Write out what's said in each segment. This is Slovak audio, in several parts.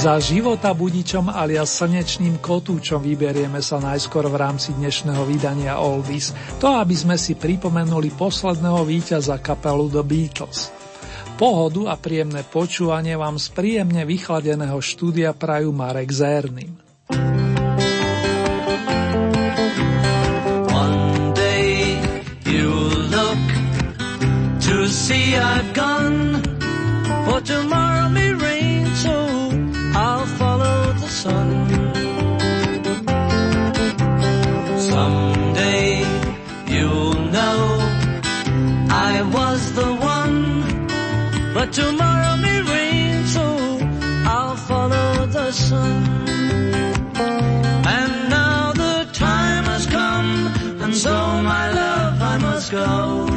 Za života budičom alias slnečným kotúčom vyberieme sa najskôr v rámci dnešného vydania Oldies, to aby sme si pripomenuli posledného víťaza kapelu The Beatles. Pohodu a príjemné počúvanie vám z príjemne vychladeného štúdia prajú Marek Zérny. see I've gone, for tomorrow tomorrow may rain, so I'll follow the sun. And now the time has come, and so my love I must go.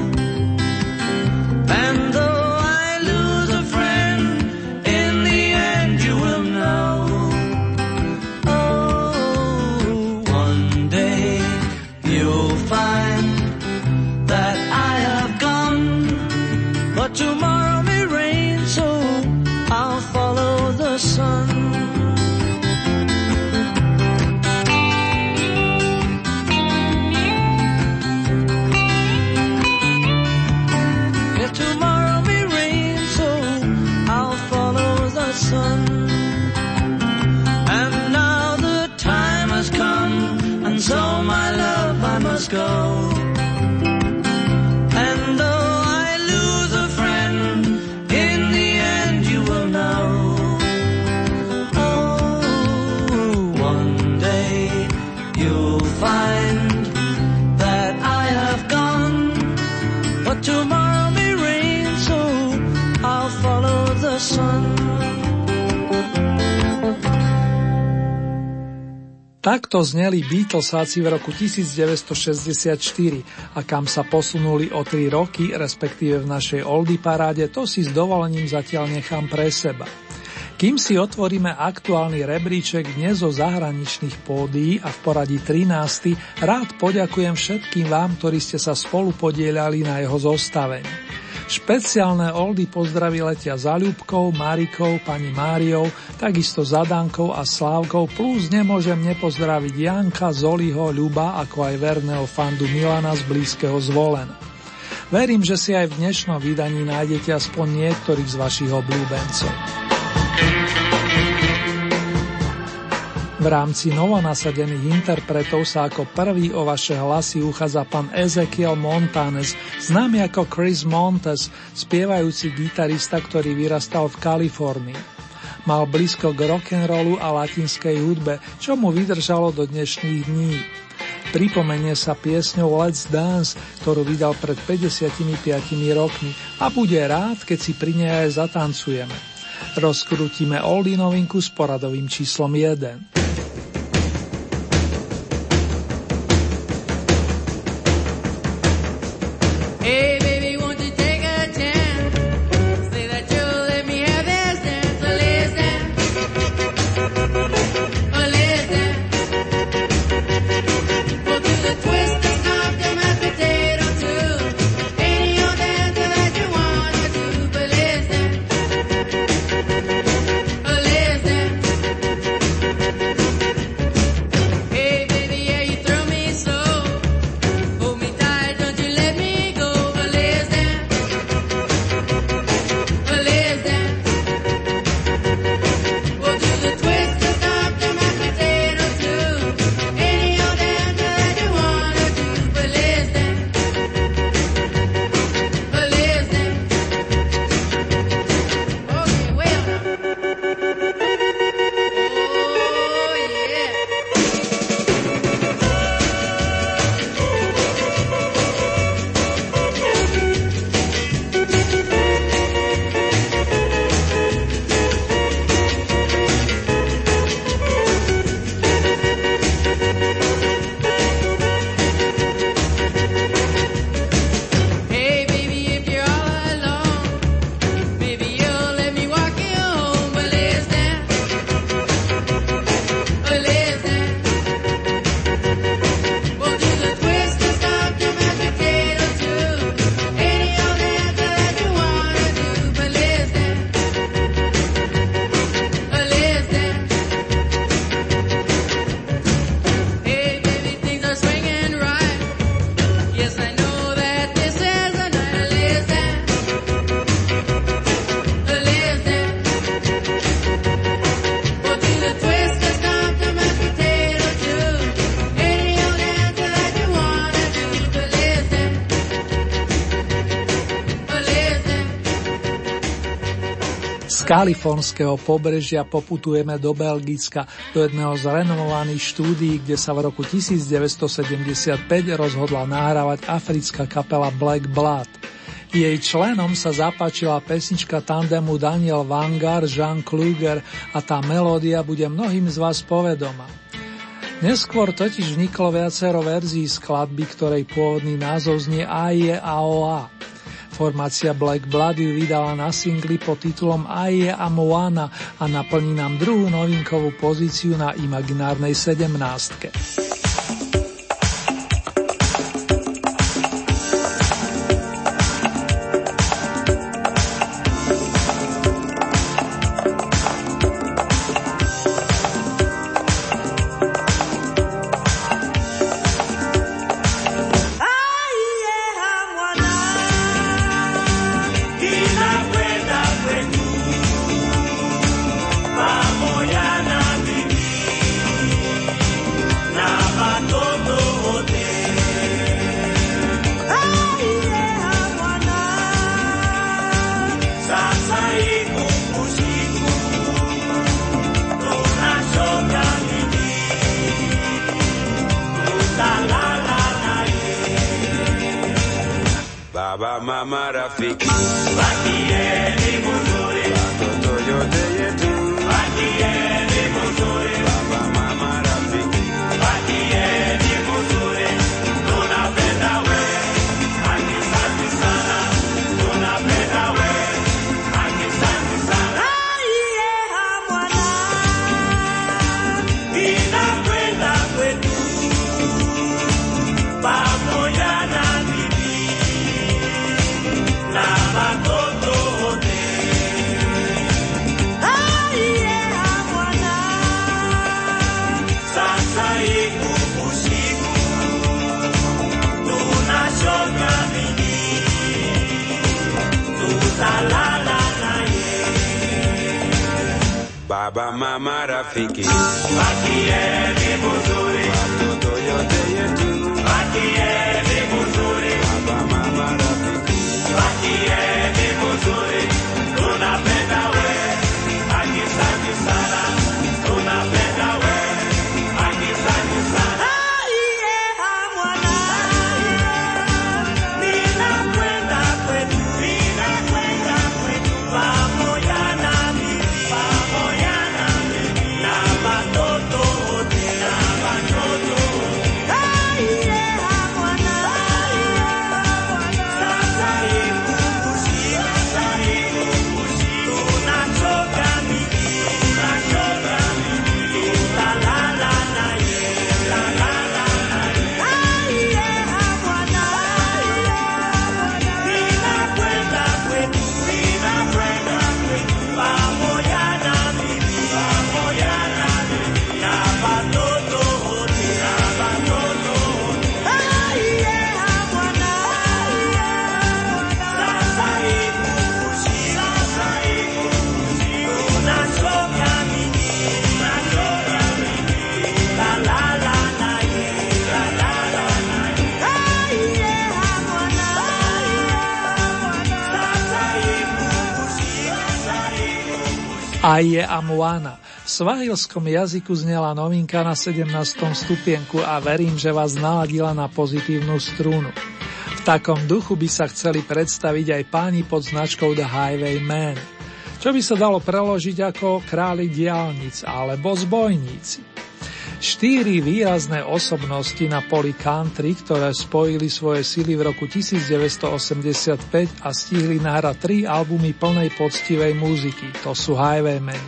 Takto zneli Beatlesáci v roku 1964 a kam sa posunuli o 3 roky, respektíve v našej Oldy paráde, to si s dovolením zatiaľ nechám pre seba. Kým si otvoríme aktuálny rebríček dnes zo zahraničných pódií a v poradí 13. rád poďakujem všetkým vám, ktorí ste sa spolu podielali na jeho zostavení. Špeciálne oldy pozdraví letia za Ľubkou, Marikou, pani Máriou, takisto za Dankou a Slávkou, plus nemôžem nepozdraviť Janka, Zoliho, Ľuba, ako aj verného fandu Milana z blízkeho zvolena. Verím, že si aj v dnešnom vydaní nájdete aspoň niektorých z vašich obľúbencov. V rámci novonasadených interpretov sa ako prvý o vaše hlasy uchádza pán Ezekiel Montanes, známy ako Chris Montes, spievajúci gitarista, ktorý vyrastal v Kalifornii. Mal blízko k rock'n'rollu a latinskej hudbe, čo mu vydržalo do dnešných dní. Pripomenie sa piesňou Let's Dance, ktorú vydal pred 55 rokmi a bude rád, keď si pri nej aj zatancujeme. Rozkrútime Oldy novinku s poradovým číslom 1. kalifornského pobrežia poputujeme do Belgicka, do jedného z renomovaných štúdií, kde sa v roku 1975 rozhodla nahrávať africká kapela Black Blood. Jej členom sa zapáčila pesnička tandemu Daniel Vangar, Jean Kluger a tá melódia bude mnohým z vás povedoma. Neskôr totiž vniklo viacero verzií skladby, ktorej pôvodný názov znie AIE AOA. Formácia Black Blood ju vydala na singli pod titulom Aie a Moana a naplní nám druhú novinkovú pozíciu na imaginárnej thinking. Aie Amuana. V svahilskom jazyku znela novinka na 17. stupienku a verím, že vás naladila na pozitívnu strúnu. V takom duchu by sa chceli predstaviť aj páni pod značkou The Highwayman, čo by sa dalo preložiť ako králi diálnic alebo zbojníci. Štyri výrazné osobnosti na poli country, ktoré spojili svoje sily v roku 1985 a stihli nahrať tri albumy plnej poctivej muziky, to sú Highwaymen.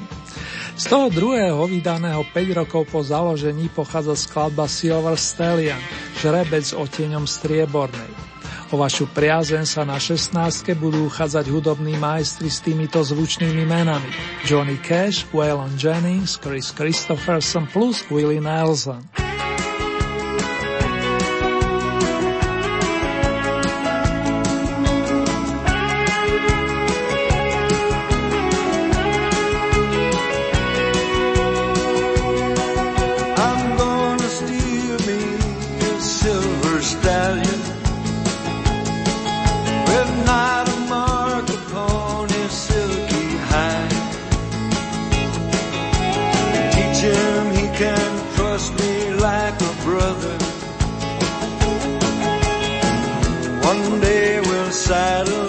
Z toho druhého vydaného 5 rokov po založení pochádza skladba Silver Stallion, žrebec o tieňom striebornej. O vašu priazen sa na 16. budú uchádzať hudobní majstri s týmito zvučnými menami. Johnny Cash, Waylon Jennings, Chris Christopherson plus Willie Nelson. One day we'll saddle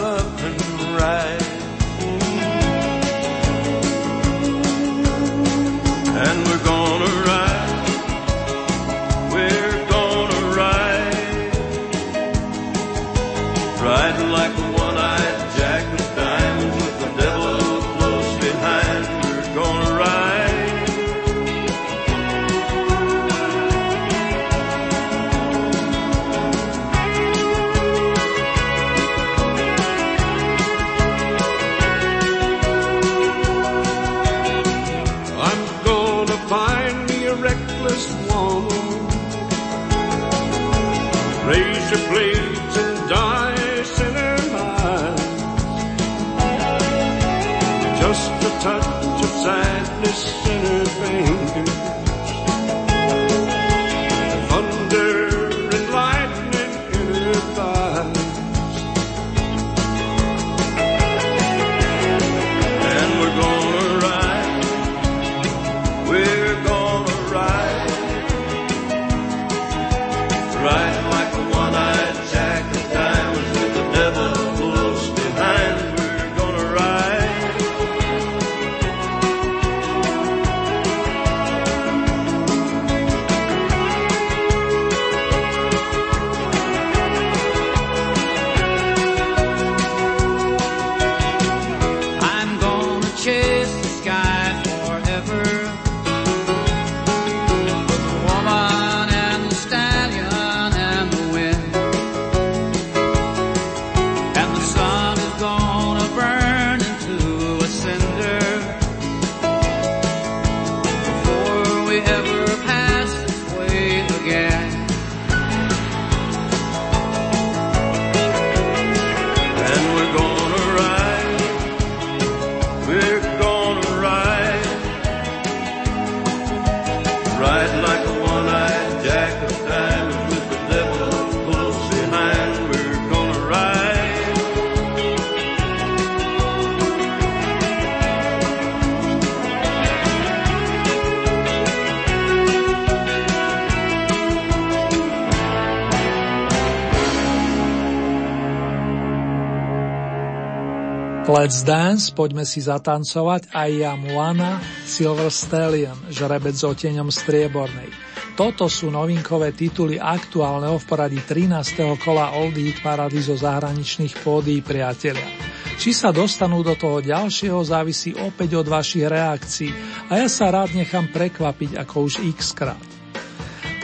Let's Dance, poďme si zatancovať I am Lana, Silver Stallion, žrebec s oteňom striebornej. Toto sú novinkové tituly aktuálneho v poradí 13. kola Oldie Hit Parady zo zahraničných pódií priatelia. Či sa dostanú do toho ďalšieho závisí opäť od vašich reakcií a ja sa rád nechám prekvapiť ako už x krát.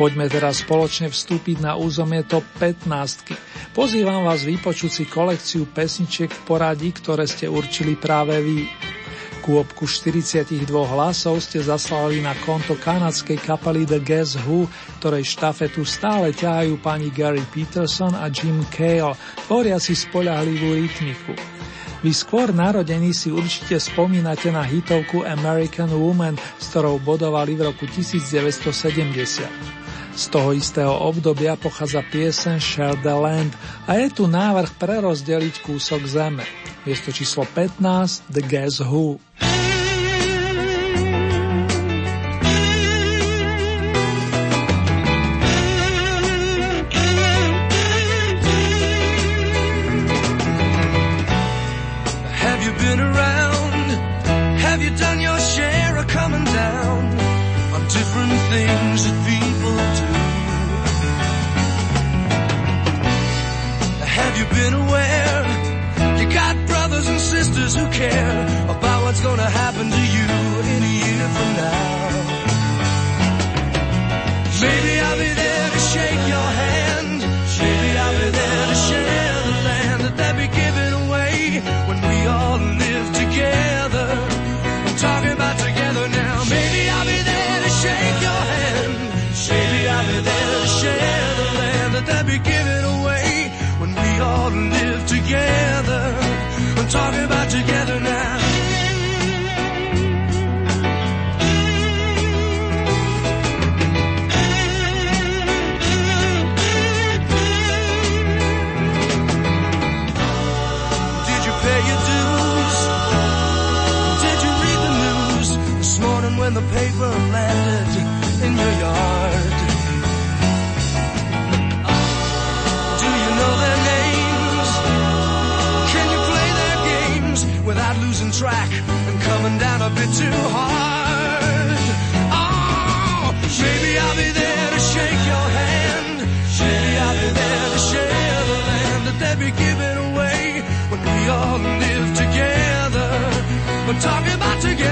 Poďme teraz spoločne vstúpiť na územie top 15. Pozývam vás vypočuť si kolekciu pesničiek v poradí, ktoré ste určili práve vy. Kôpku 42 hlasov ste zaslali na konto kanadskej kapely The Guess Who, ktorej štafetu stále ťahajú pani Gary Peterson a Jim Cale, tvoriaci spoľahlivú rytmiku. Vy skôr narodení si určite spomínate na hitovku American Woman, s ktorou bodovali v roku 1970. Z toho istého obdobia pochádza piesen Share the Land a je tu návrh prerozdeliť kúsok zeme. Miesto číslo 15 The Guess Who. too hard. Oh, maybe I'll be there to shake your hand. Maybe I'll be there to share the land that they'd be giving away when we all live together. We're talking about together.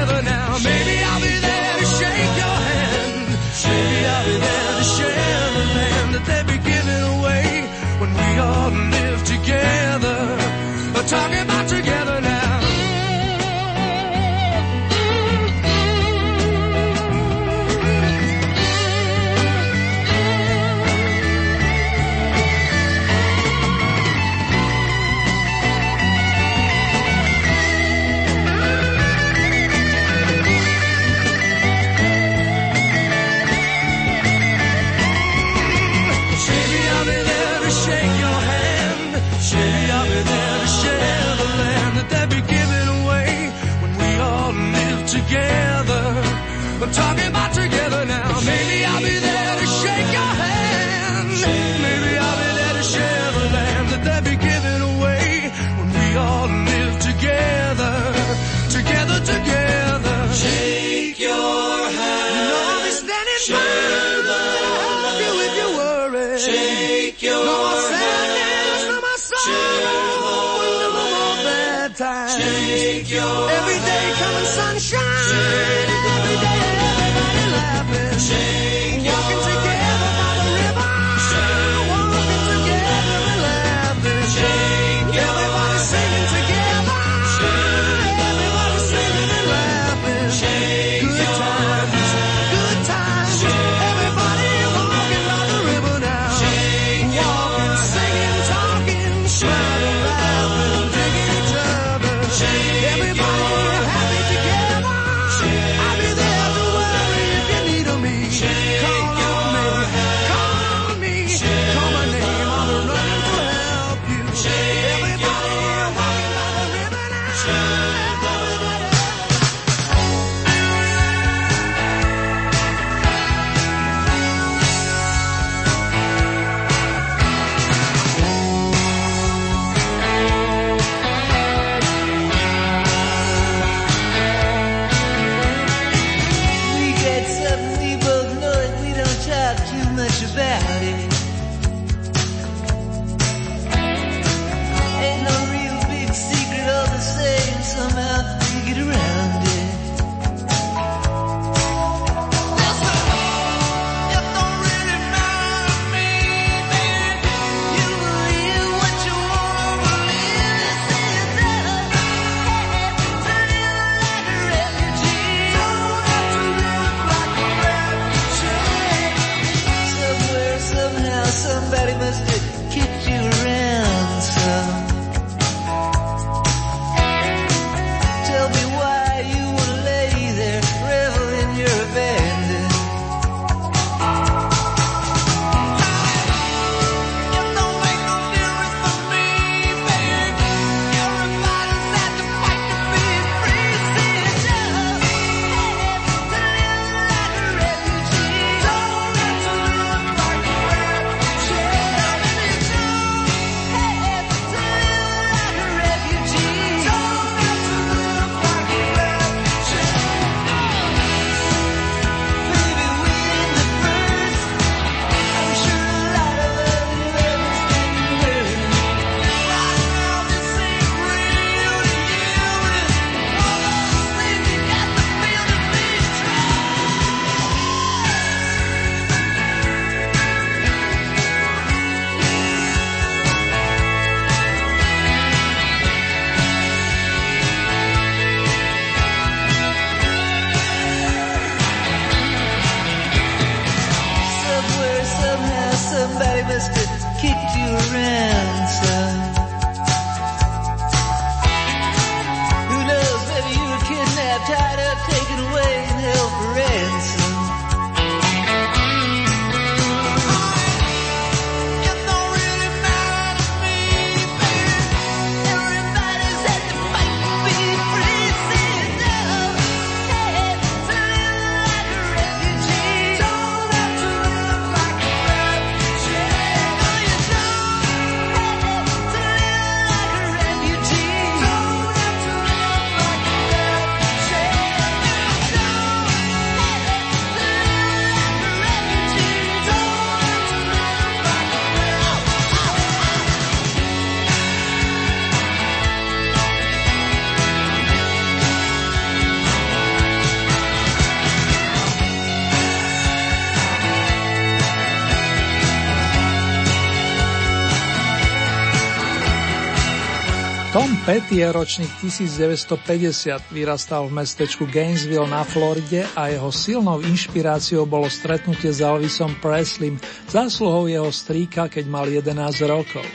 Petty je ročník 1950, vyrastal v mestečku Gainesville na Floride a jeho silnou inšpiráciou bolo stretnutie s Elvisom Presleym, zásluhou jeho strýka, keď mal 11 rokov.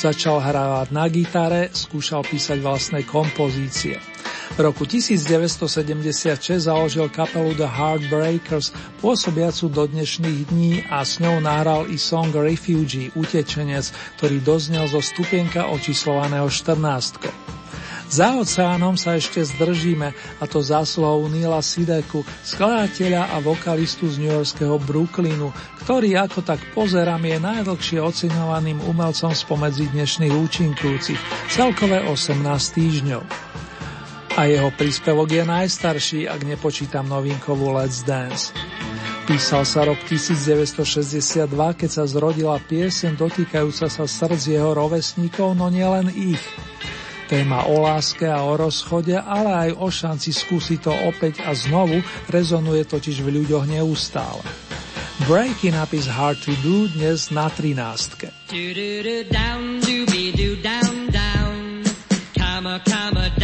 Začal hrávať na gitare, skúšal písať vlastné kompozície. V roku 1976 založil kapelu The Heartbreakers, pôsobiacu do dnešných dní a s ňou nahral i song Refugee, utečenec, ktorý doznel zo stupienka očíslovaného 14. Za oceánom sa ešte zdržíme, a to zásluhou Nila Sideku, skladateľa a vokalistu z newyorského Brooklynu, ktorý ako tak pozerám je najdlhšie oceňovaným umelcom spomedzi dnešných účinkujúcich, celkové 18 týždňov. A jeho príspevok je najstarší, ak nepočítam novinkovú Let's Dance. Písal sa rok 1962, keď sa zrodila piesen dotýkajúca sa srdc jeho rovesníkov, no nielen ich. Téma o láske a o rozchode, ale aj o šanci skúsiť to opäť a znovu rezonuje totiž v ľuďoch neustále. Breaking up is hard to do dnes na 13. Do-do-do, down, dooby-doo, down, down. Comma, comma, down,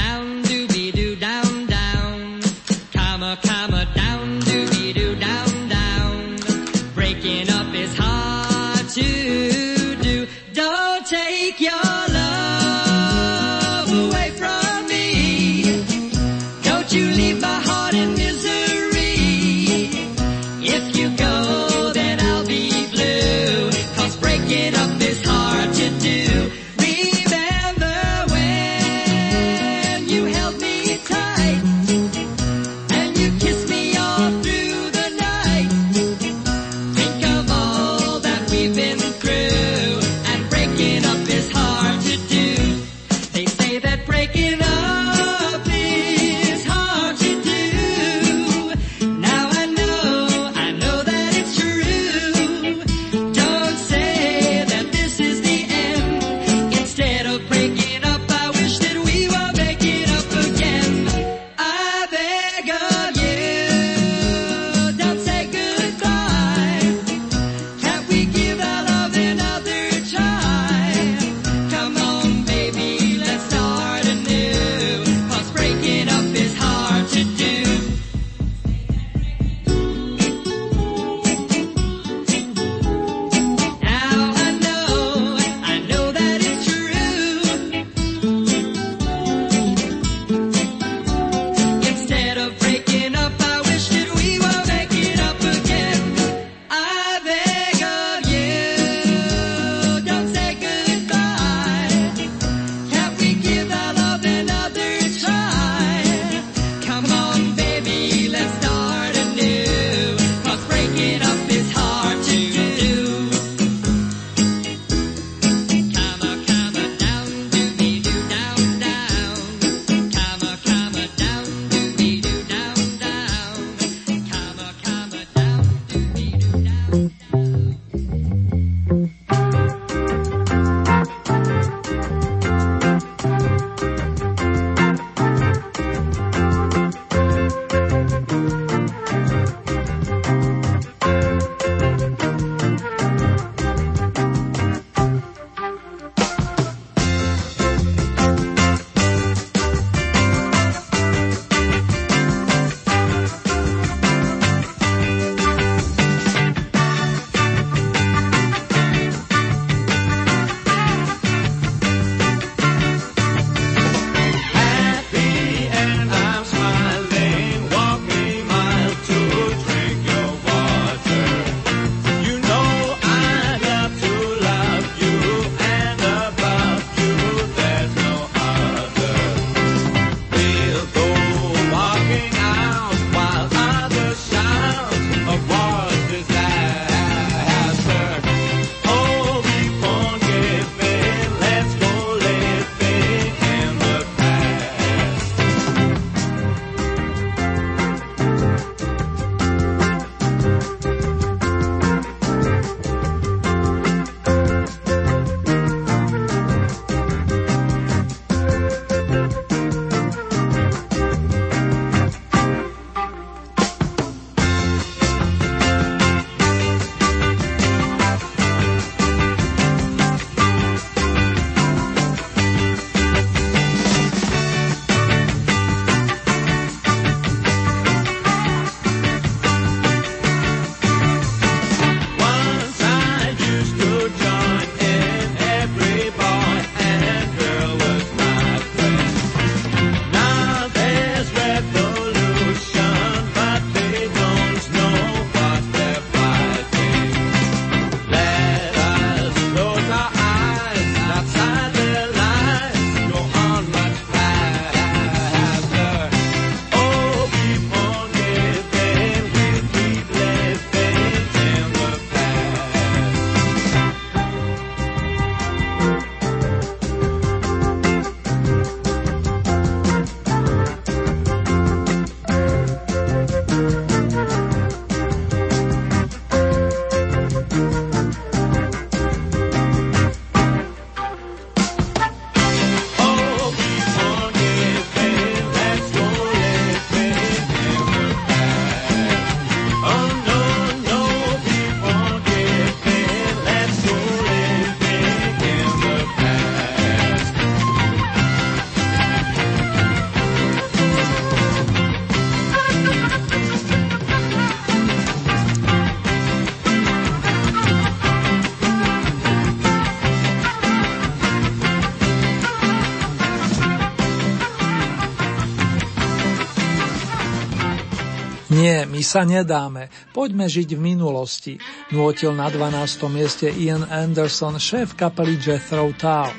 Nie, my sa nedáme. Poďme žiť v minulosti. Nútil na 12. mieste Ian Anderson, šéf kapely Jethro Tull.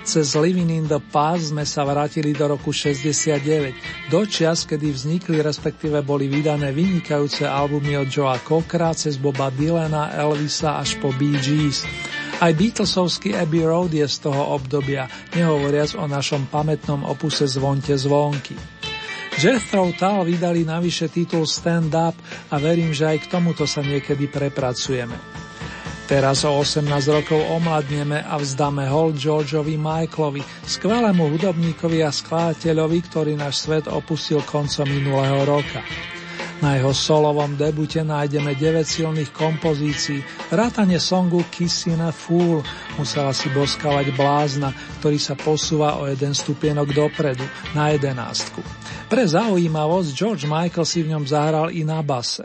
Cez Living in the Past sme sa vrátili do roku 69, do čias, kedy vznikli respektíve boli vydané vynikajúce albumy od Joea Cockera cez Boba Dylana, Elvisa až po Bee Gees. Aj Beatlesovský Abbey Road je z toho obdobia, nehovoriac o našom pamätnom opuse Zvonte zvonky. Jethro Tull vydali navyše titul Stand Up a verím, že aj k tomuto sa niekedy prepracujeme. Teraz o 18 rokov omladneme a vzdáme hold Georgeovi Michaelovi, skvelému hudobníkovi a skladateľovi, ktorý náš svet opustil koncom minulého roka. Na jeho solovom debute nájdeme 9 silných kompozícií, vrátane songu Kissing a Fool, musela si boskavať blázna, ktorý sa posúva o jeden stupienok dopredu, na jedenástku. Pre zaujímavosť George Michael si v ňom zahral i na base.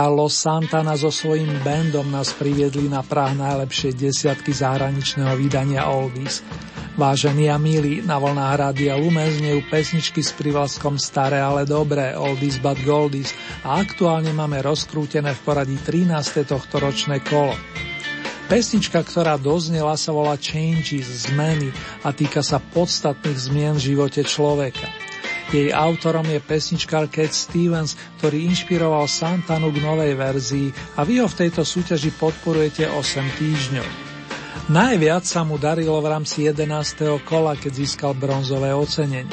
Carlos Santana so svojím bandom nás priviedli na prah najlepšie desiatky zahraničného vydania Oldies. Vážení a milí, na vlnách Rádia Lumen znejú pesničky s privlaskom Staré, ale dobré, Oldies but Goldies a aktuálne máme rozkrútené v poradí 13. tohto ročné kolo. Pesnička, ktorá doznela, sa volá Changes, zmeny a týka sa podstatných zmien v živote človeka. Jej autorom je pesničkár Cat Stevens, ktorý inšpiroval Santanu k novej verzii a vy ho v tejto súťaži podporujete 8 týždňov. Najviac sa mu darilo v rámci 11. kola, keď získal bronzové ocenenie.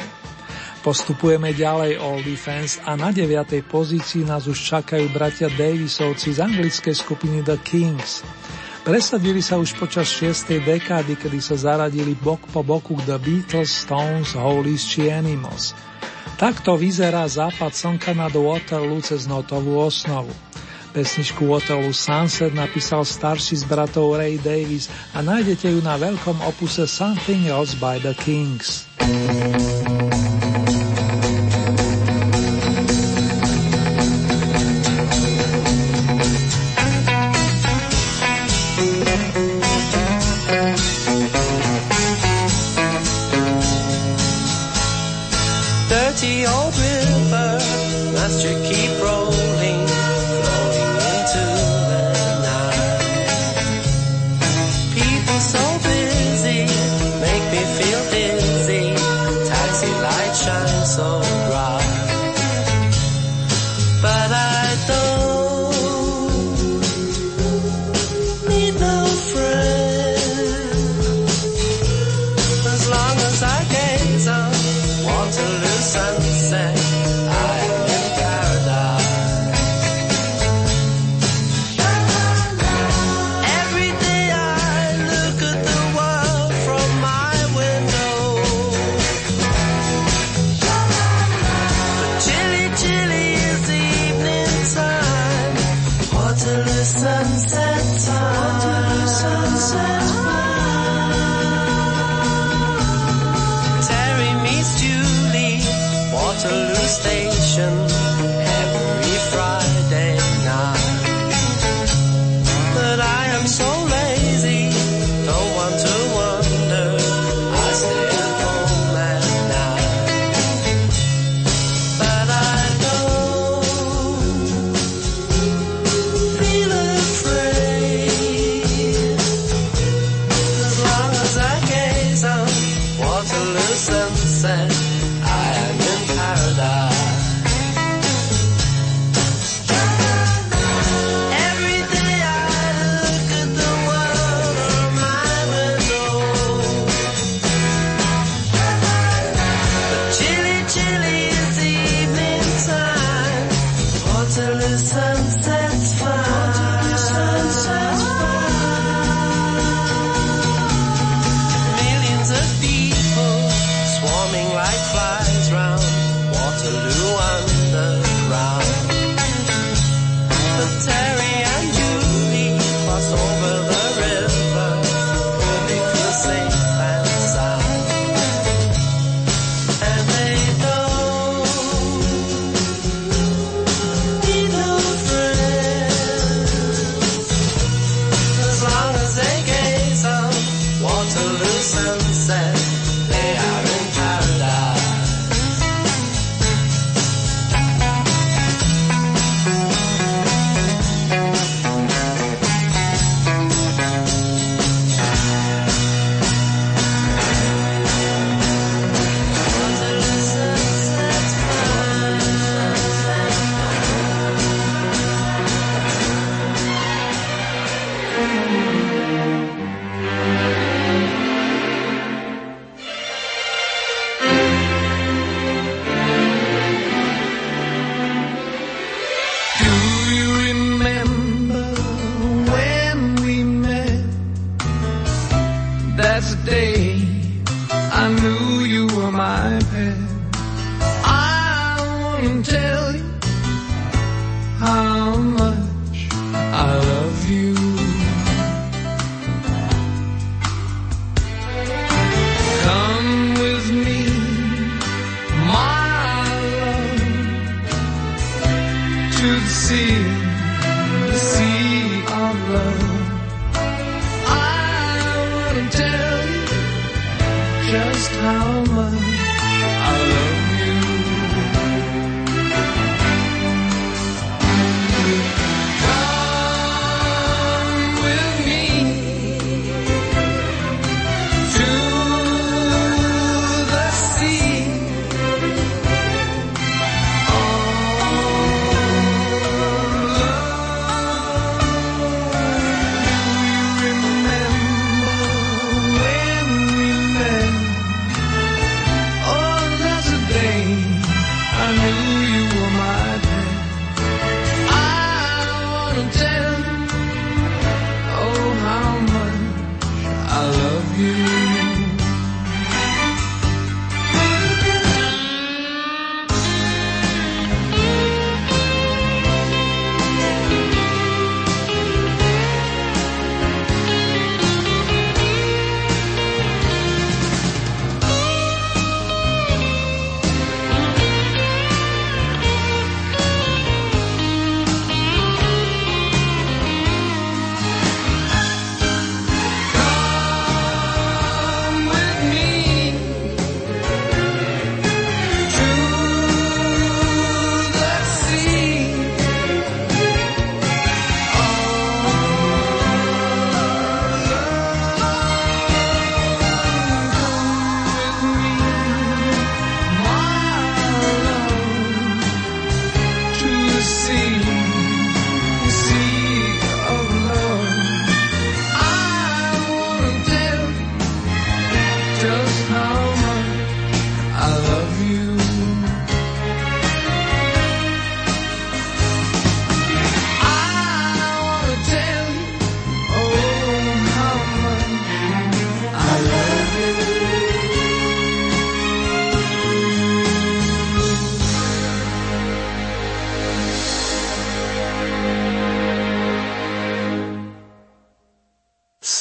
Postupujeme ďalej All Defense a na 9. pozícii nás už čakajú bratia Davisovci z anglickej skupiny The Kings. Presadili sa už počas 6. dekády, kedy sa zaradili bok po boku The Beatles, Stones, Hollies či Animals. Takto vyzerá západ slnka nad Waterloo cez notovú osnovu. Pesničku Waterloo Sunset napísal starší z bratov Ray Davis a nájdete ju na veľkom opuse Something Else by the Kings.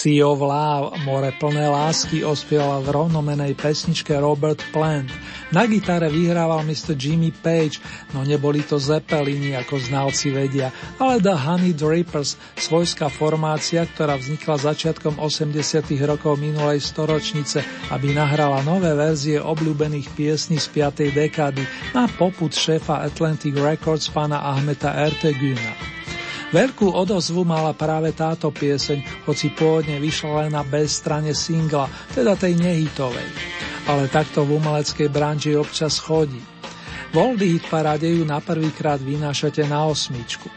Sea of Love, more plné lásky, ospieval v rovnomenej pesničke Robert Plant. Na gitare vyhrával Mr. Jimmy Page, no neboli to Zeppelini, ako znalci vedia, ale The Honey Drippers, svojská formácia, ktorá vznikla začiatkom 80 rokov minulej storočnice, aby nahrala nové verzie obľúbených piesní z 5. dekády na poput šéfa Atlantic Records pána Ahmeta Erteguna. Veľkú odozvu mala práve táto pieseň, hoci pôvodne vyšla len na B strane singla, teda tej nehitovej. Ale takto v umeleckej branži občas chodí. V Oldie hit paráde ju na prvýkrát vynášate na osmičku.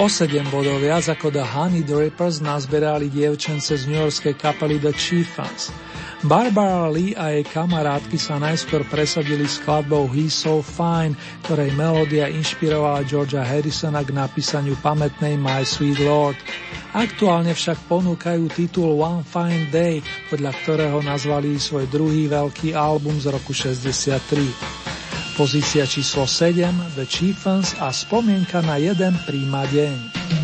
O 7 bodov viac ako The Honey Drippers nazberali dievčence z newyorskej kapely The Chieftains. Barbara Lee a jej kamarátky sa najskôr presadili skladbou He's So Fine, ktorej melódia inšpirovala Georgia Harrisona k napísaniu pamätnej My Sweet Lord. Aktuálne však ponúkajú titul One Fine Day, podľa ktorého nazvali svoj druhý veľký album z roku 63. Pozícia číslo 7 The Chieftains a spomienka na jeden príma deň.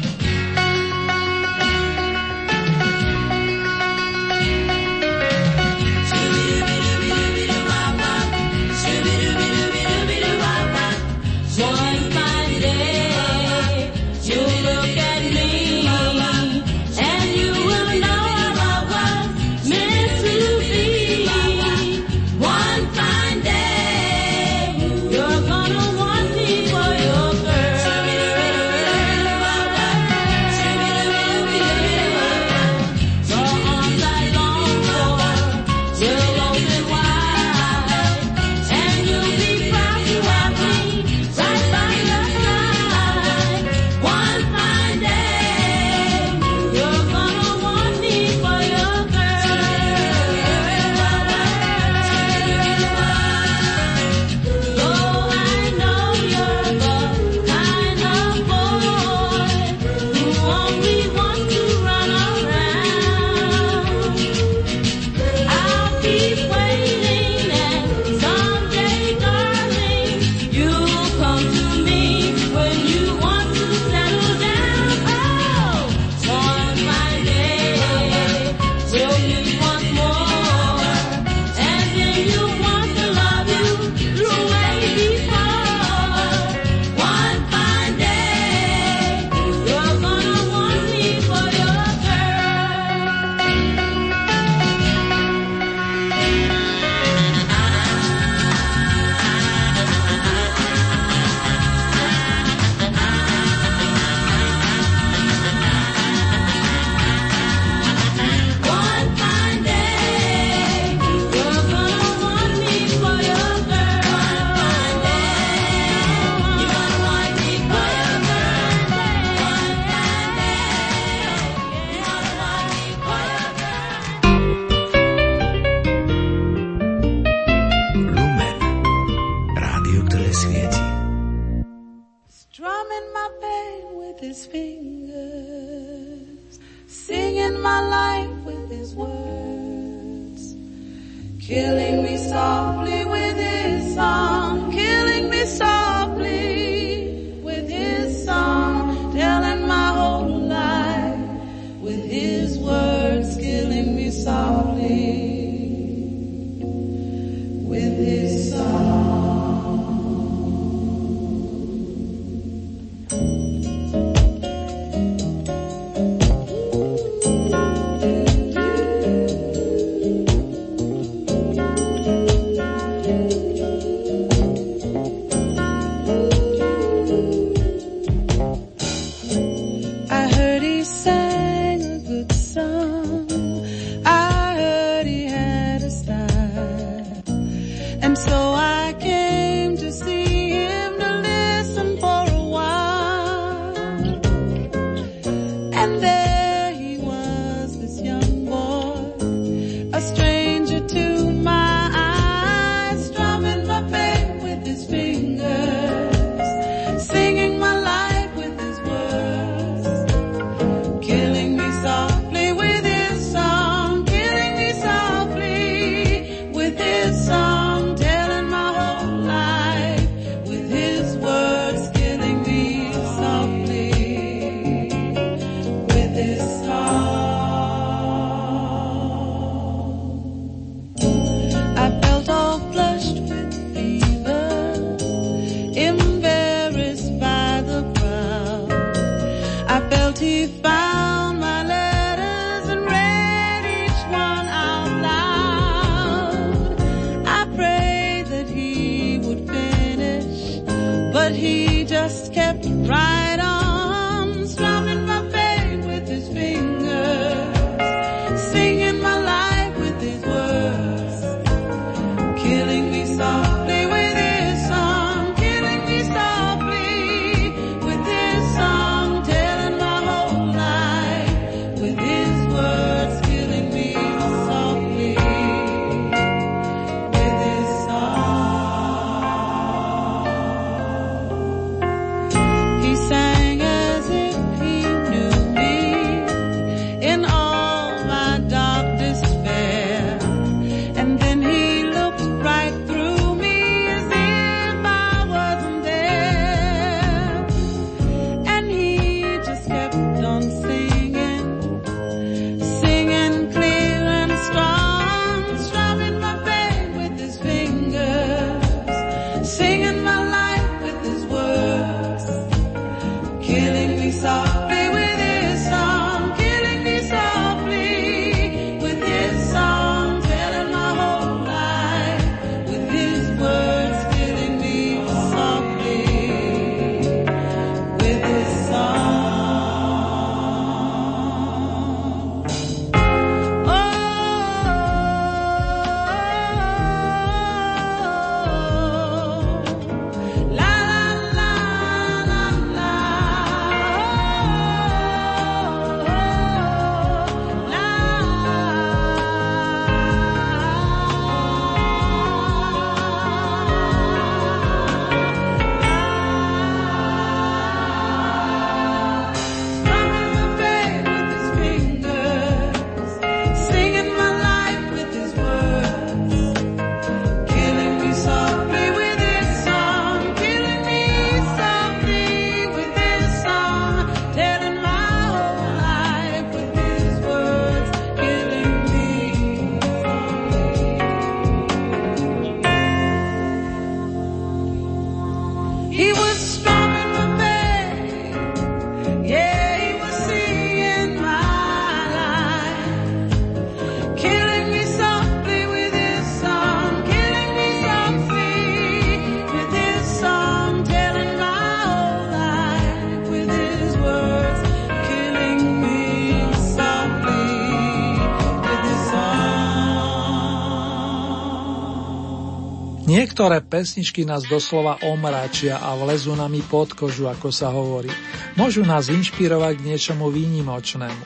Niektoré pesničky nás doslova omračia a vlezú nami pod kožu, ako sa hovorí. Môžu nás inšpirovať k niečomu výnimočnému.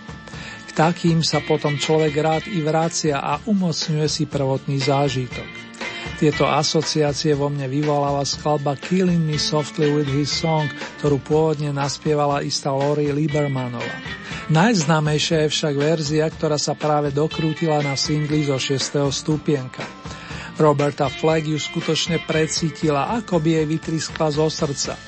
K takým sa potom človek rád i vracia a umocňuje si prvotný zážitok. Tieto asociácie vo mne vyvoláva skladba Killing Me Softly with His Song, ktorú pôvodne naspievala istá Lori Liebermanová. Najznámejšia je však verzia, ktorá sa práve dokrútila na singli zo 6. stupienka. Roberta Fleck ju skutočne precítila, ako by jej vytriskla zo srdca.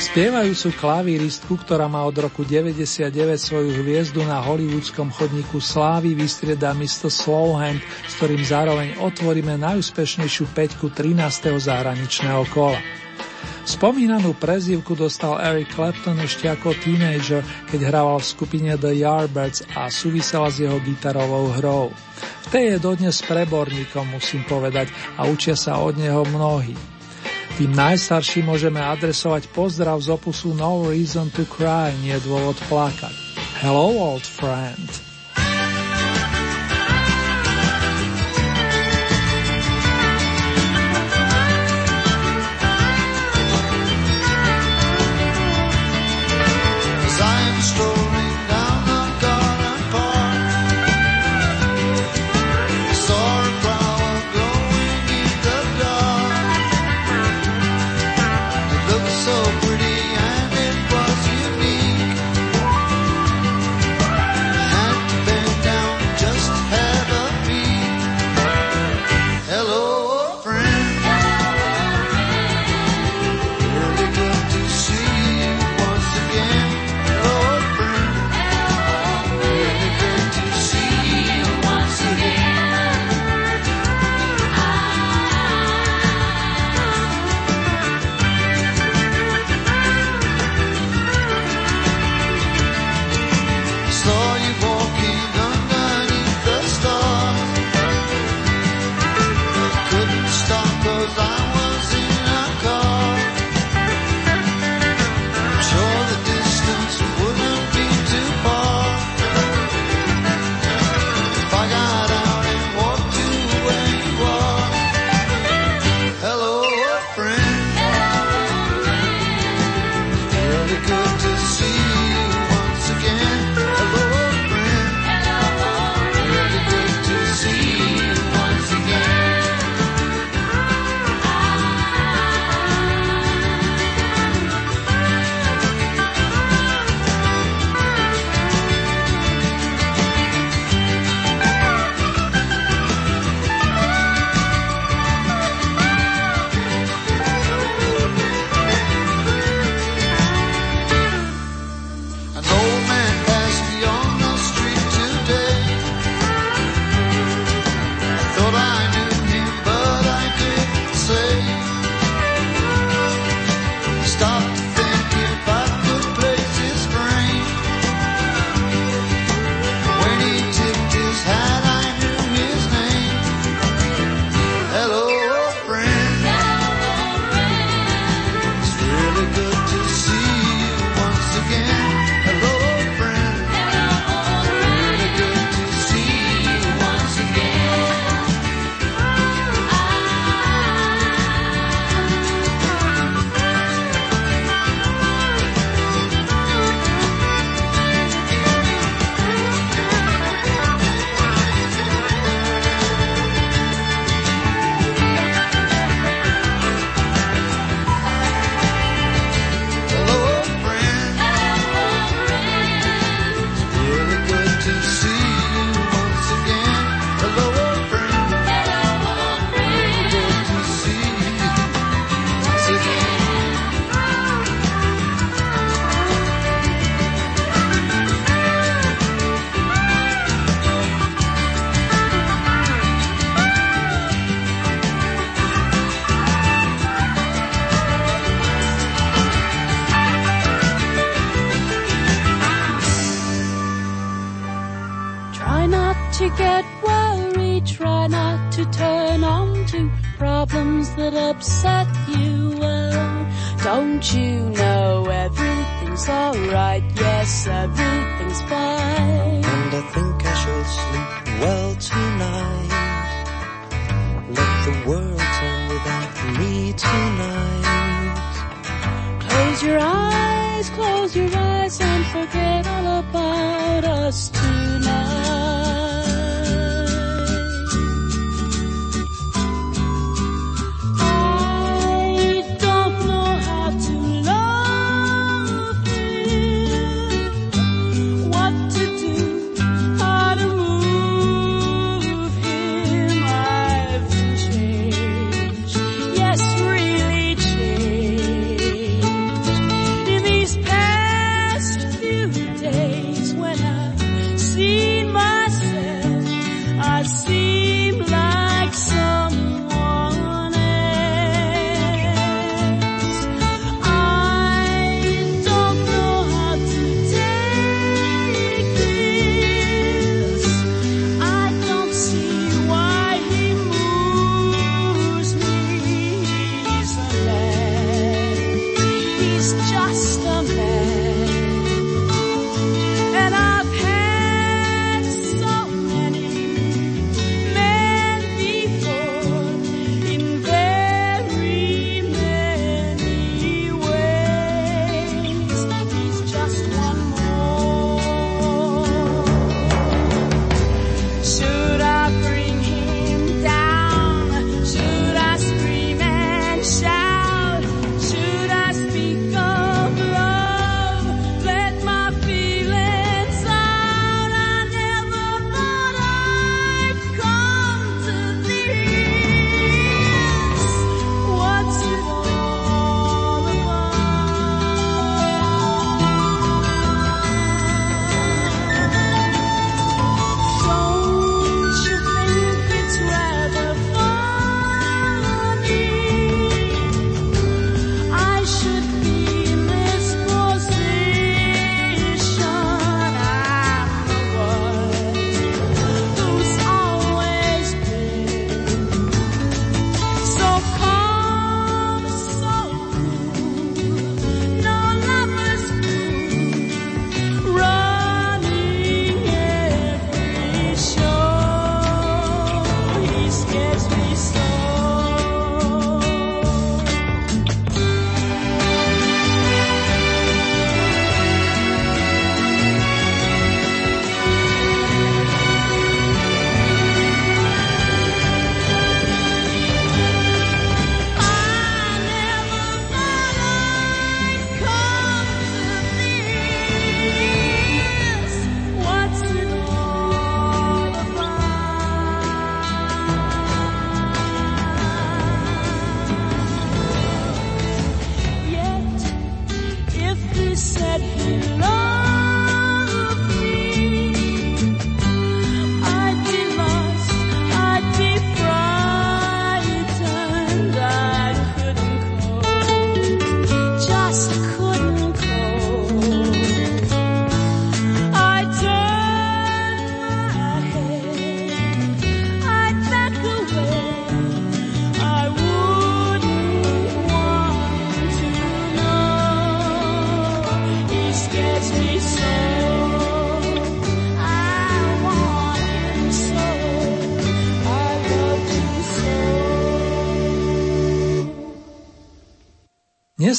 Spievajúcu klavíristku, ktorá má od roku 99 svoju hviezdu na hollywoodskom chodníku slávy, vystrieda Mr. Slowhand, s ktorým zároveň otvoríme najúspešnejšiu peťku 13. zahraničného kola. Spomínanú prezývku dostal Eric Clapton ešte ako teenager, keď hrával v skupine The Yardbirds a súvisela s jeho gitarovou hrou. V tej je dodnes preborníkom, musím povedať, a učia sa od neho mnohí. Tým najstarším môžeme adresovať pozdrav z opusu No Reason to Cry, nie dôvod plakať. Hello, old friend.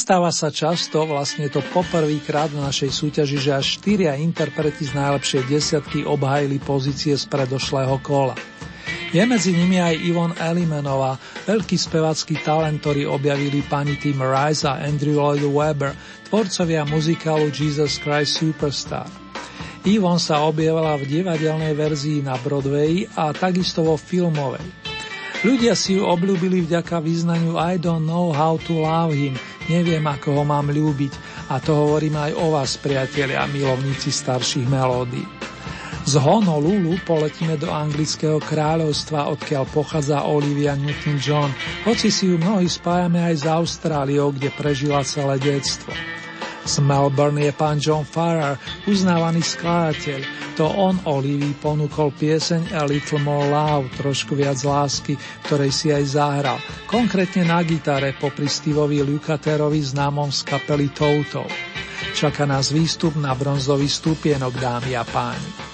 Nestáva sa často, vlastne to poprvýkrát v našej súťaži, že až štyria interpreti z najlepšej desiatky obhajili pozície z predošlého kola. Je medzi nimi aj Ivon Elimenová, veľký spevacký talent, ktorý objavili pani Tim Rice a Andrew Lloyd Webber, tvorcovia muzikálu Jesus Christ Superstar. Ivon sa objavila v divadelnej verzii na Broadway a takisto vo filmovej. Ľudia si ju obľúbili vďaka význaniu I don't know how to love him, neviem ako ho mám ľúbiť a to hovorím aj o vás, priatelia a milovníci starších melódií. Z Honolulu poletíme do anglického kráľovstva, odkiaľ pochádza Olivia Newton-John, hoci si ju mnohí spájame aj s Austráliou, kde prežila celé detstvo. Z Melbourne je pán John Farrar, uznávaný skladateľ. To on Olivii ponúkol pieseň A Little More Love, trošku viac lásky, ktorej si aj zahral. Konkrétne na gitare popri Steveovi Lukaterovi známom z kapely Toto. Čaká nás výstup na bronzový stupienok, dámy a páni.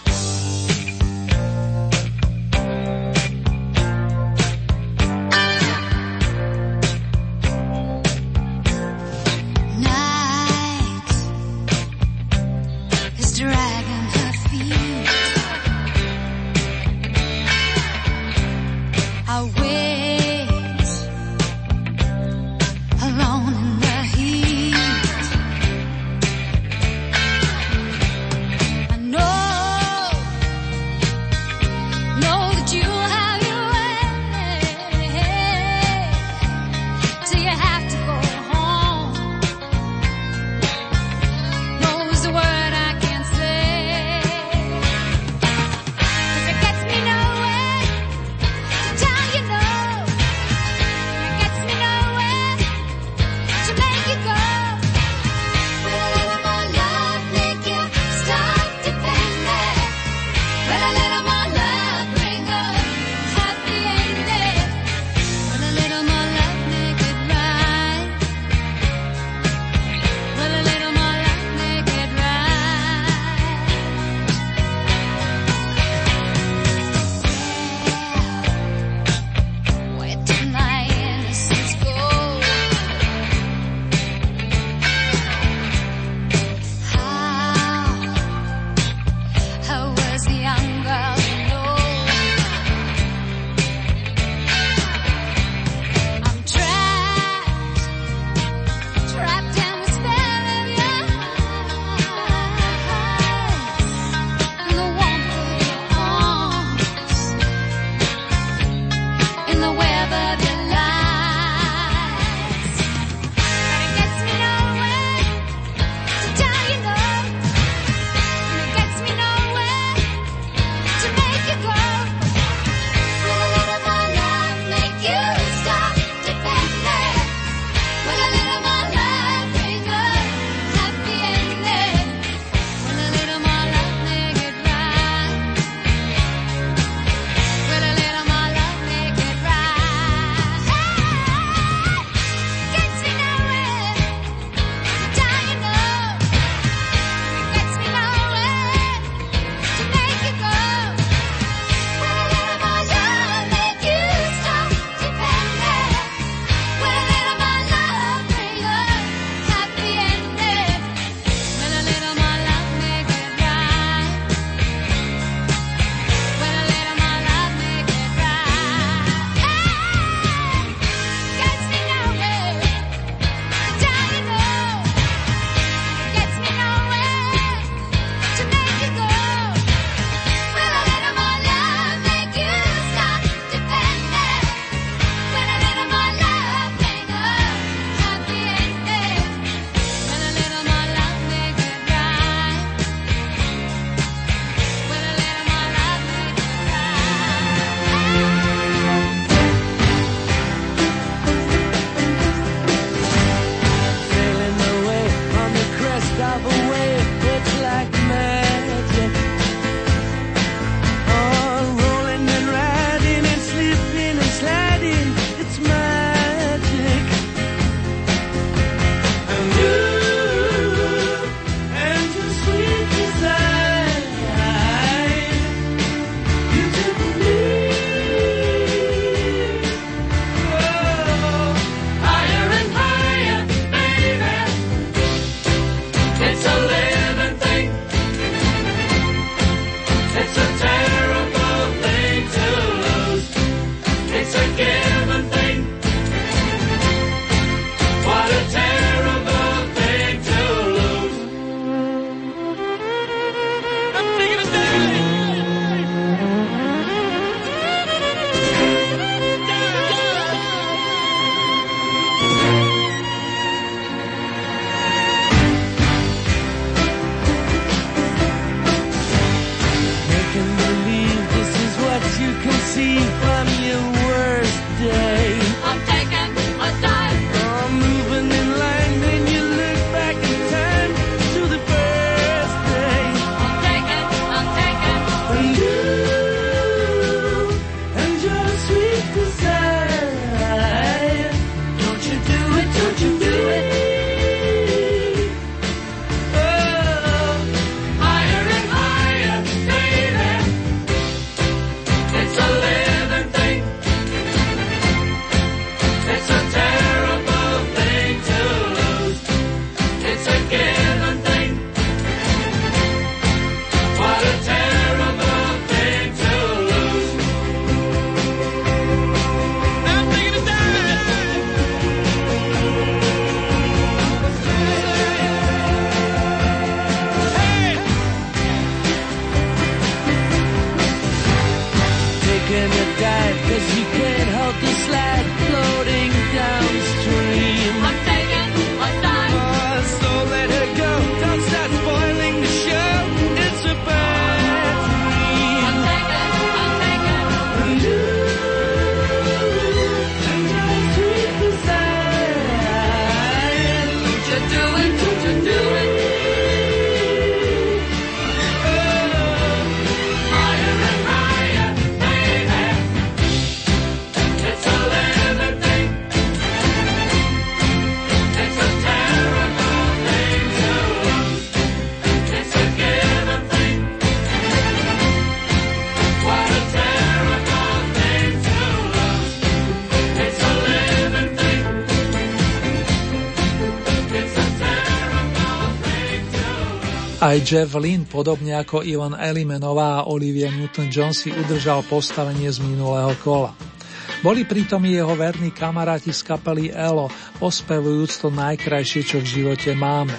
Aj Jeff Lynn, podobne ako Ivan Elimenová a Olivia Newton-John si udržal postavenie z minulého kola. Boli pritom jeho verní kamaráti z kapely Elo, ospevujúc to najkrajšie, čo v živote máme.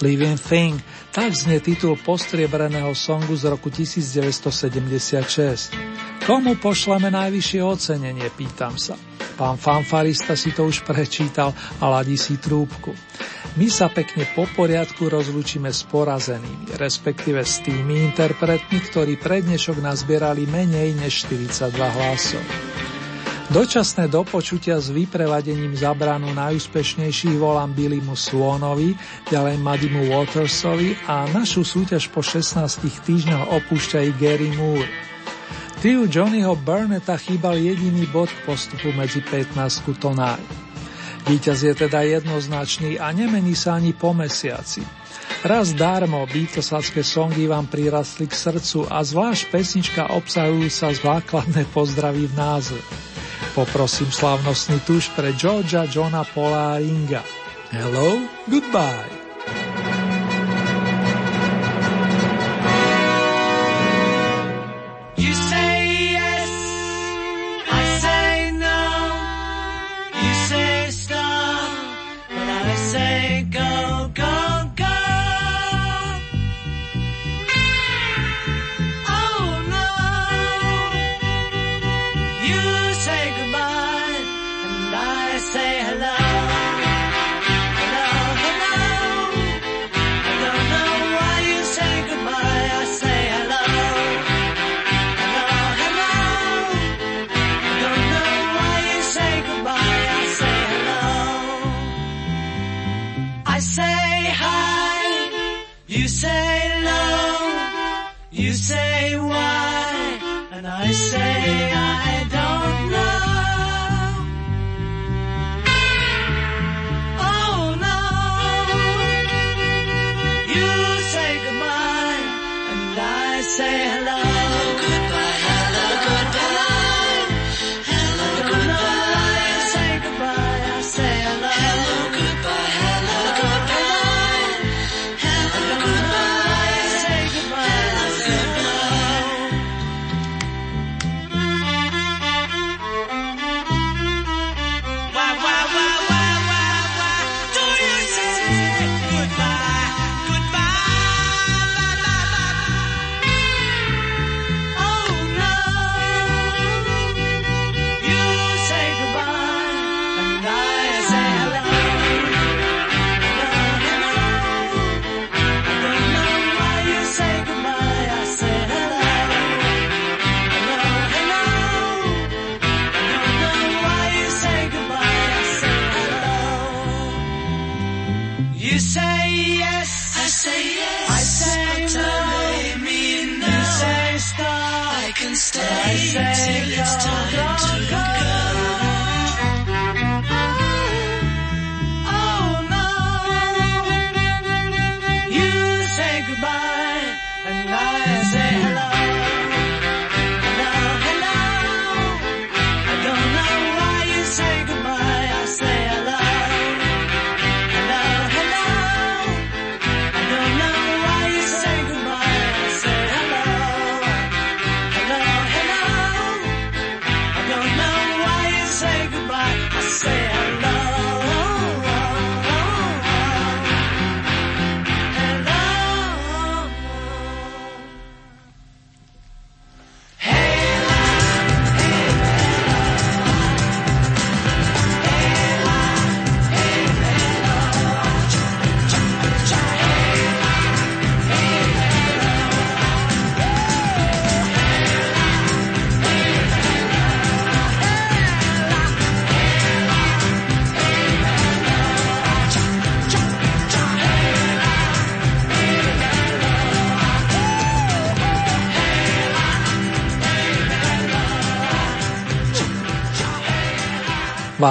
Living Thing, tak znie titul postriebreného songu z roku 1976. Komu pošleme najvyššie ocenenie, pýtam sa. Pán fanfarista si to už prečítal a ladí si trúbku. My sa pekne po poriadku rozlúčime s porazenými, respektíve s tými interpretmi, ktorí pre dnešok nazbierali menej než 42 hlasov. Dočasné dopočutia s vyprevadením zabranu najúspešnejších volám Billymu Swonovi, ďalej Madimu Watersovi a našu súťaž po 16 týždňoch opúšťa i Gary Moore. Tiu Johnnyho Burnetta chýbal jediný bod k postupu medzi 15 tonári. Výťaz je teda jednoznačný a nemení sa ani po mesiaci. Raz darmo Beatlesacké songy vám prirastli k srdcu a zvlášť pesnička obsahujúca základné pozdravy v názve. Poprosím slavnostný tuš pre Georgia Johna Paula Ringa. Hello, goodbye.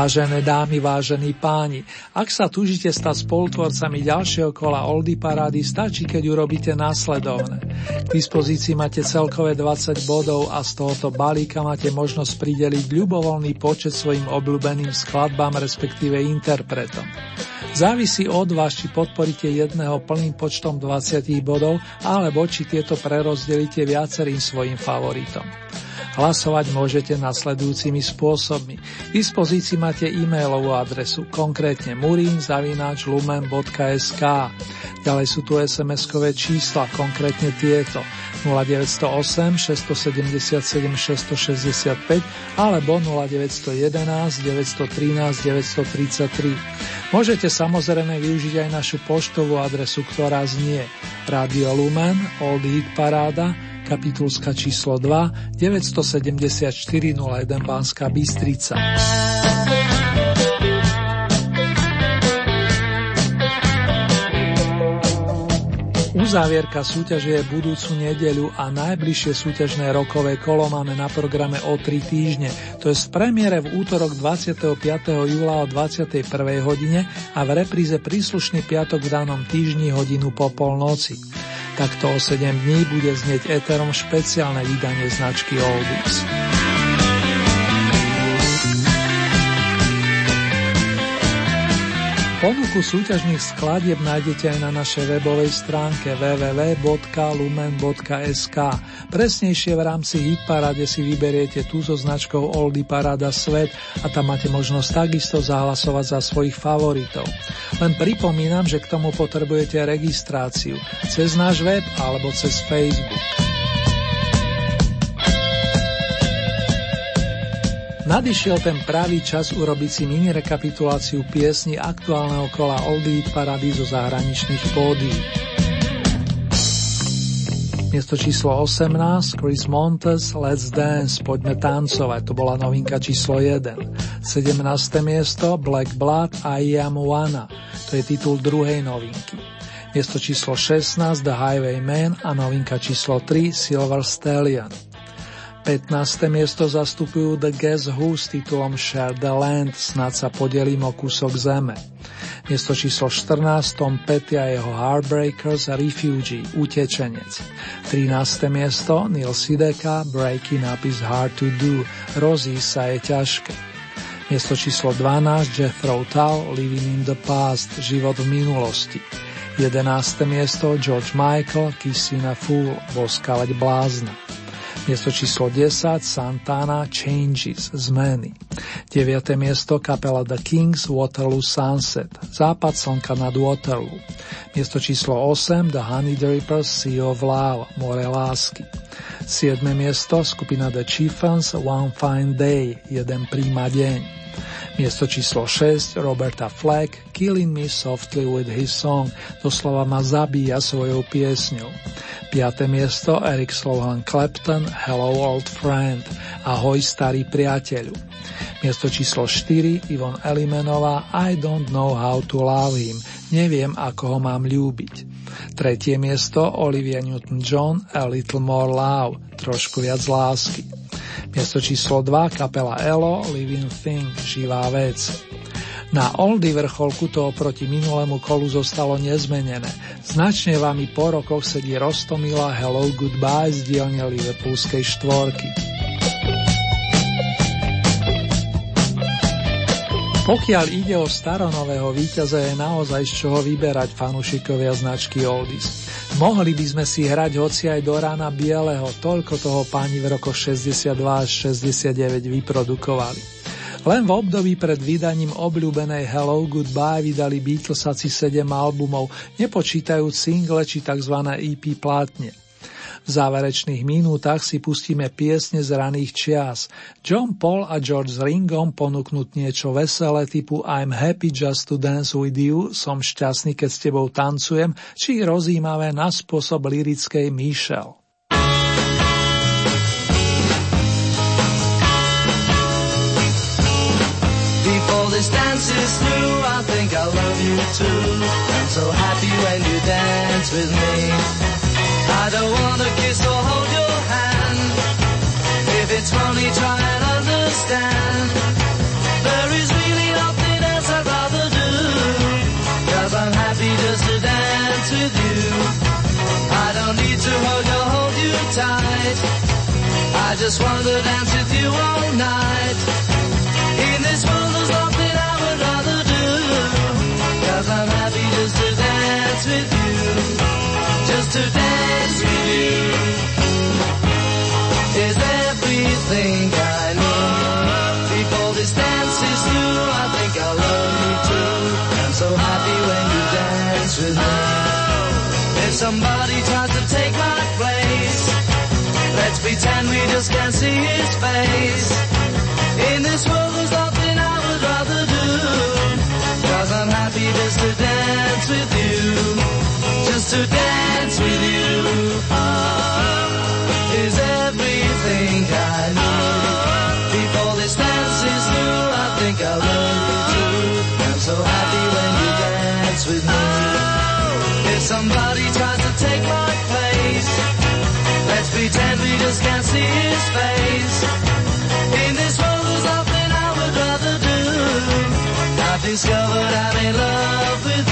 Vážené dámy, vážení páni, ak sa tužite stať spolutvorcami ďalšieho kola Oldy Parády, stačí, keď urobíte následovné. K dispozícii máte celkové 20 bodov a z tohoto balíka máte možnosť prideliť ľubovoľný počet svojim obľúbeným skladbám, respektíve interpretom. Závisí od vás, či podporíte jedného plným počtom 20 bodov, alebo či tieto prerozdelíte viacerým svojim favoritom. Hlasovať môžete nasledujúcimi spôsobmi. V dispozícii máte e-mailovú adresu, konkrétne murinzavináčlumen.sk. Ďalej sú tu SMS-kové čísla, konkrétne tieto 0908 677 665 alebo 0911 913 933. Môžete samozrejme využiť aj našu poštovú adresu, ktorá znie Radio Lumen, Old Hit Paráda, kapitulska číslo 2, 974 01 Banská Bystrica. Uzávierka súťaže je budúcu nedeľu a najbližšie súťažné rokové kolo máme na programe o 3 týždne. To je v premiére v útorok 25. júla o 21. hodine a v repríze príslušný piatok v danom týždni hodinu po polnoci. Takto o 7 dní bude znieť éterom špeciálne vydanie značky Oldies. Ponuku súťažných skladieb nájdete aj na našej webovej stránke www.lumen.sk. Presnejšie v rámci Hitparade si vyberiete tú so značkou Oldy Parada Svet a tam máte možnosť takisto zahlasovať za svojich favoritov. Len pripomínam, že k tomu potrebujete registráciu cez náš web alebo cez Facebook. Nadišiel ten pravý čas urobiť si mini rekapituláciu piesni aktuálneho kola Oldie Parady zo zahraničných pódií. Miesto číslo 18 Chris Montes Let's Dance, poďme tancovať, to bola novinka číslo 1. 17. miesto Black Blood I Am Wanna, to je titul druhej novinky. Miesto číslo 16 The Highwayman a novinka číslo 3 Silver Stallion. 15. miesto zastupujú The Guess Who s titulom Share the Land, snad sa podelím o kúsok zeme. Miesto číslo 14 Tom Petty a jeho Heartbreakers Refugee, Utečenec. 13. miesto Neil Sideka Breaking Up is Hard to Do, Rozísť sa je ťažké. Miesto číslo 12 Jethro Tull Living in the Past, Život v minulosti. 11. miesto George Michael Kissing a Fool, Boskaleť blázna. Miesto číslo 10 Santana Changes Zmeny. 9. miesto kapela The Kings Waterloo Sunset Západ slnka nad Waterloo. Miesto číslo 8 The Honey Drippers Sea of Love More lásky. 7. miesto skupina The Chieftains One Fine Day Jeden príma deň. Miesto číslo 6 Roberta Fleck Killing Me Softly with His Song doslova ma zabíja svojou piesňou. 5. miesto Eric Slohan Clapton Hello Old Friend Ahoj starý priateľu. Miesto číslo 4 Ivon Elimenová I don't know how to love him Neviem ako ho mám ľúbiť. Tretie miesto Olivia Newton-John A Little More Love Trošku viac lásky. Miesto číslo 2 kapela Elo Living Thing Živá vec. Na Oldy vrcholku to oproti minulému kolu zostalo nezmenené. Značne vami po rokoch sedí Rostomila Hello Goodbye z dielne Liverpoolskej štvorky. Pokiaľ ide o staronového víťaza, je naozaj z čoho vyberať fanúšikovia značky Oldies. Mohli by sme si hrať hoci aj do rána bieleho, toľko toho páni v rokoch 62 až 69 vyprodukovali. Len v období pred vydaním obľúbenej Hello Goodbye vydali Beatles asi 7 albumov, nepočítajúc single či tzv. EP plátne. V záverečných minútach si pustíme piesne z raných čias. John Paul a George s Ringom ponúknúť niečo veselé typu I'm happy just to dance with you, som šťastný, keď s tebou tancujem, či rozímavé na spôsob lirickej Michelle. This dance is through, I think I love you too. I'm so happy when you dance with me. I don't wanna kiss or hold your hand. If it's only try and understand, there is really nothing else I'd rather do. Cause I'm happy just to dance with you. I don't need to hold you, hold you tight. I just wanna dance with you all night. In this world there's nothing I would rather do. Cause I'm happy just to dance with you just to dance with you is everything I need. Before this dance is through, I think I love you too. I'm so happy when you dance with me. If somebody tries to take my place, let's pretend we just can't see his face. In this world, there's nothing I would rather do. Cause I'm happy just to dance with you just to dance with you. Oh, is everything I need. Before this dance is through, I think I'll love you too. I'm so happy when you dance with me. Oh. If somebody tries to take my place, let's pretend we just can't see his face. In this world, there's nothing I would rather do. I've discovered I'm in love with you.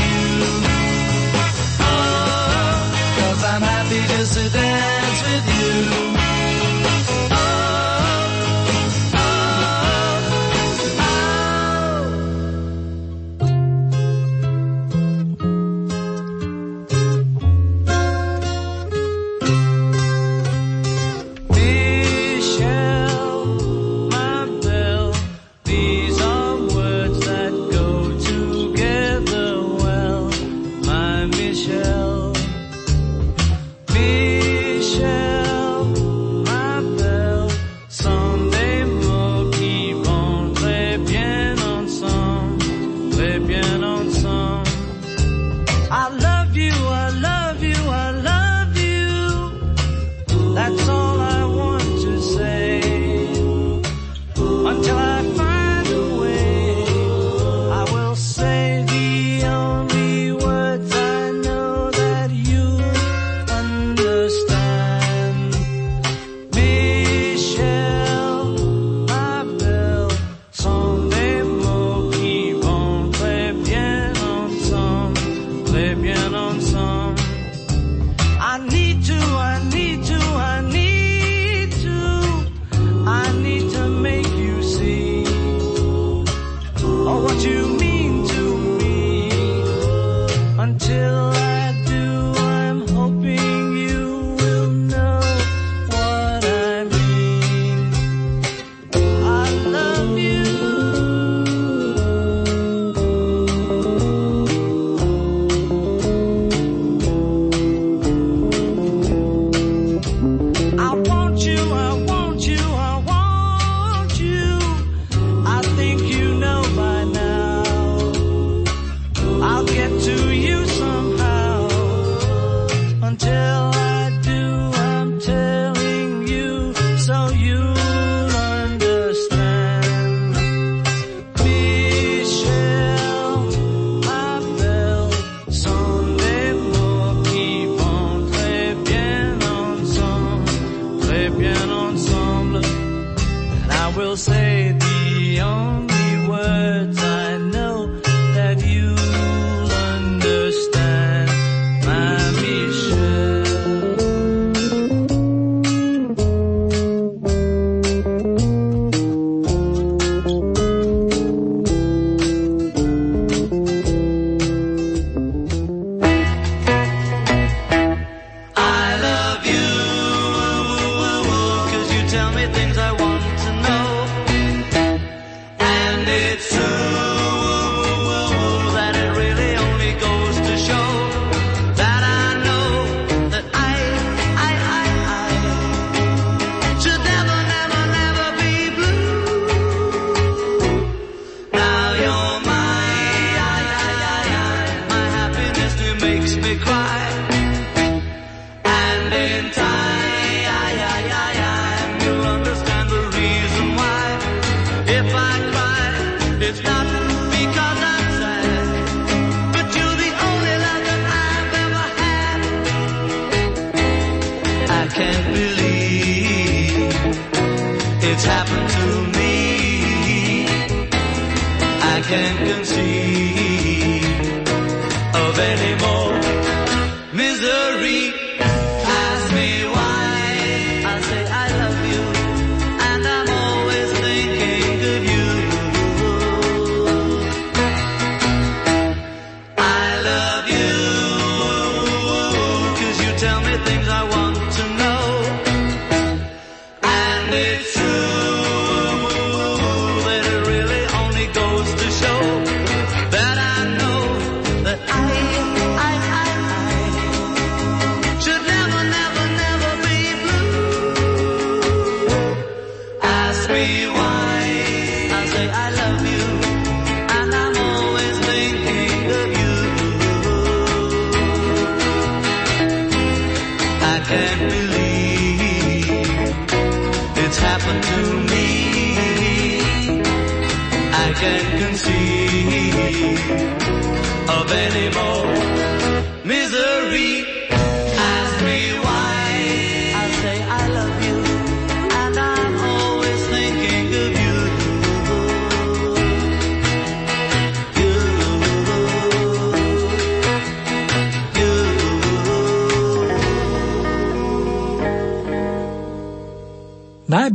can conceive.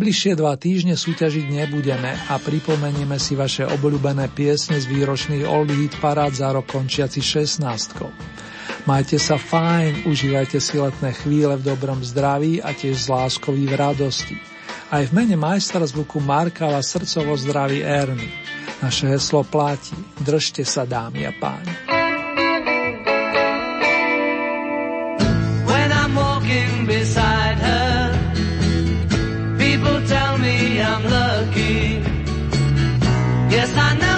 Najbližšie dva týždne súťažiť nebudeme a pripomenieme si vaše obľúbené piesne z výročných Old Hit parád za rok končiaci 16. Majte sa fajn, užívajte si letné chvíle v dobrom zdraví a tiež z láskový v radosti. Aj v mene majstra zvuku Marka vás srdcovo zdraví Erny. Naše heslo platí. Držte sa, dámy a páni. sana